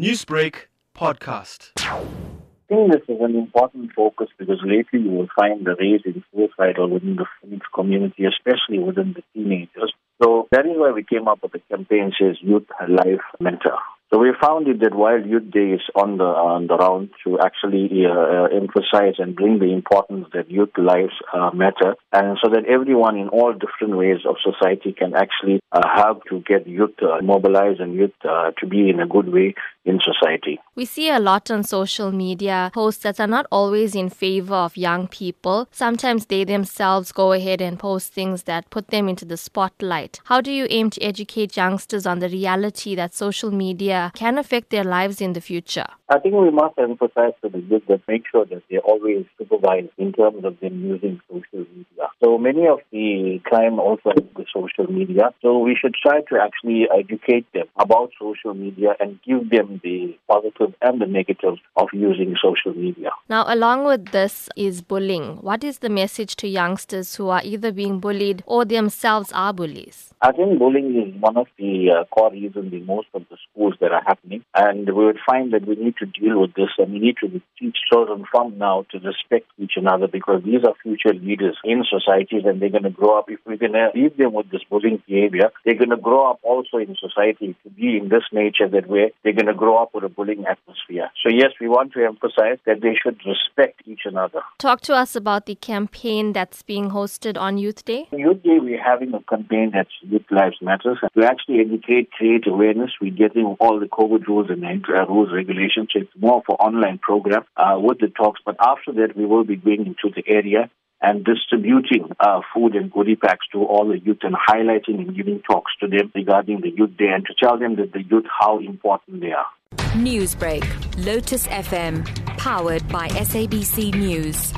Newsbreak podcast. I think this is an important focus because lately you will find the raise in suicidal within the Phoenix community, especially within the teenagers. So that is why we came up with the campaign says Youth Lives Matter. So we found it that while Youth Day is on the on the round to actually uh, emphasize and bring the importance that youth lives uh, matter, and so that everyone in all different ways of society can actually uh, help to get youth uh, mobilized and youth uh, to be in a good way in society. We see a lot on social media posts that are not always in favor of young people. Sometimes they themselves go ahead and post things that put them into the spotlight. How do you aim to educate youngsters on the reality that social media can affect their lives in the future? I think we must emphasize to the youth that make sure that they're always supervised in terms of them using social media. So many of the crime also is the social media. So we should try to actually educate them about social media and give them the positive and the negative of using social media. Now, along with this is bullying. What is the message to youngsters who are either being bullied or themselves are bullies? I think bullying is one of the uh, core reasons in most of the schools that are happening. And we would find that we need to deal with this and we need to teach children from now to respect each another because these are future leaders in societies and they're going to grow up. If we're going to leave them with this bullying behavior, they're going to grow up also in society to be in this nature that way they're going to grow up with a bullying atmosphere. So yes, we want to emphasize that they should respect each another. Talk to us about the campaign that's being hosted on Youth Day. Youth Day, we're having a campaign that's Youth Lives Matters. To actually educate, create awareness, we're getting all the COVID rules and uh, rules, regulations. It's more for online program uh, with the talks. But after that, we will be going into the area and distributing uh, food and goodie packs to all the youth and highlighting and giving talks to them regarding the youth day and to tell them that the youth how important they are. Newsbreak, Lotus FM, powered by SABC News.